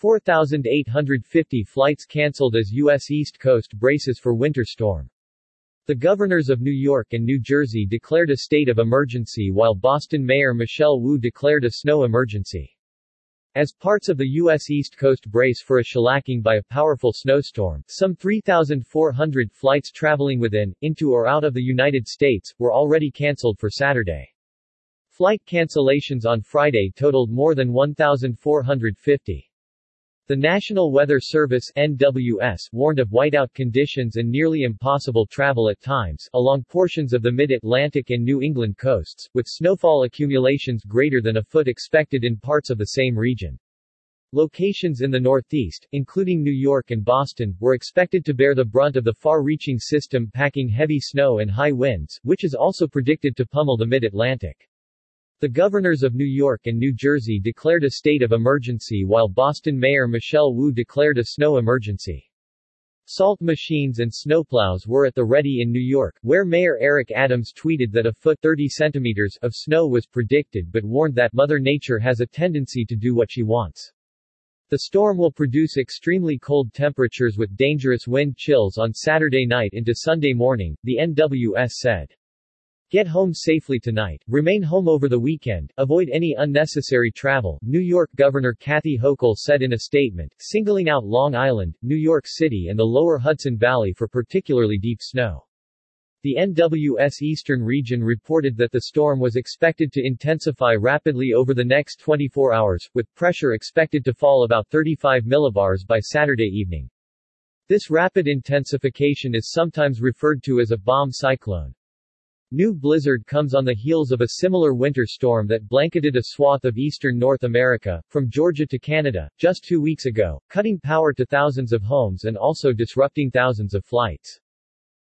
4,850 flights canceled as U.S. East Coast braces for winter storm. The governors of New York and New Jersey declared a state of emergency while Boston Mayor Michelle Wu declared a snow emergency. As parts of the U.S. East Coast brace for a shellacking by a powerful snowstorm, some 3,400 flights traveling within, into or out of the United States, were already canceled for Saturday. Flight cancellations on Friday totaled more than 1,450. The National Weather Service NWS warned of whiteout conditions and nearly impossible travel at times along portions of the mid-Atlantic and New England coasts, with snowfall accumulations greater than a foot expected in parts of the same region. Locations in the Northeast, including New York and Boston, were expected to bear the brunt of the far-reaching system packing heavy snow and high winds, which is also predicted to pummel the mid-Atlantic. The governors of New York and New Jersey declared a state of emergency while Boston Mayor Michelle Wu declared a snow emergency. Salt machines and snowplows were at the ready in New York, where Mayor Eric Adams tweeted that a foot 30 centimeters of snow was predicted but warned that Mother Nature has a tendency to do what she wants. The storm will produce extremely cold temperatures with dangerous wind chills on Saturday night into Sunday morning, the NWS said. Get home safely tonight, remain home over the weekend, avoid any unnecessary travel, New York Governor Kathy Hochul said in a statement, singling out Long Island, New York City and the lower Hudson Valley for particularly deep snow. The NWS Eastern region reported that the storm was expected to intensify rapidly over the next 24 hours, with pressure expected to fall about 35 millibars by Saturday evening. This rapid intensification is sometimes referred to as a bomb cyclone. New blizzard comes on the heels of a similar winter storm that blanketed a swath of eastern North America, from Georgia to Canada, just two weeks ago, cutting power to thousands of homes and also disrupting thousands of flights.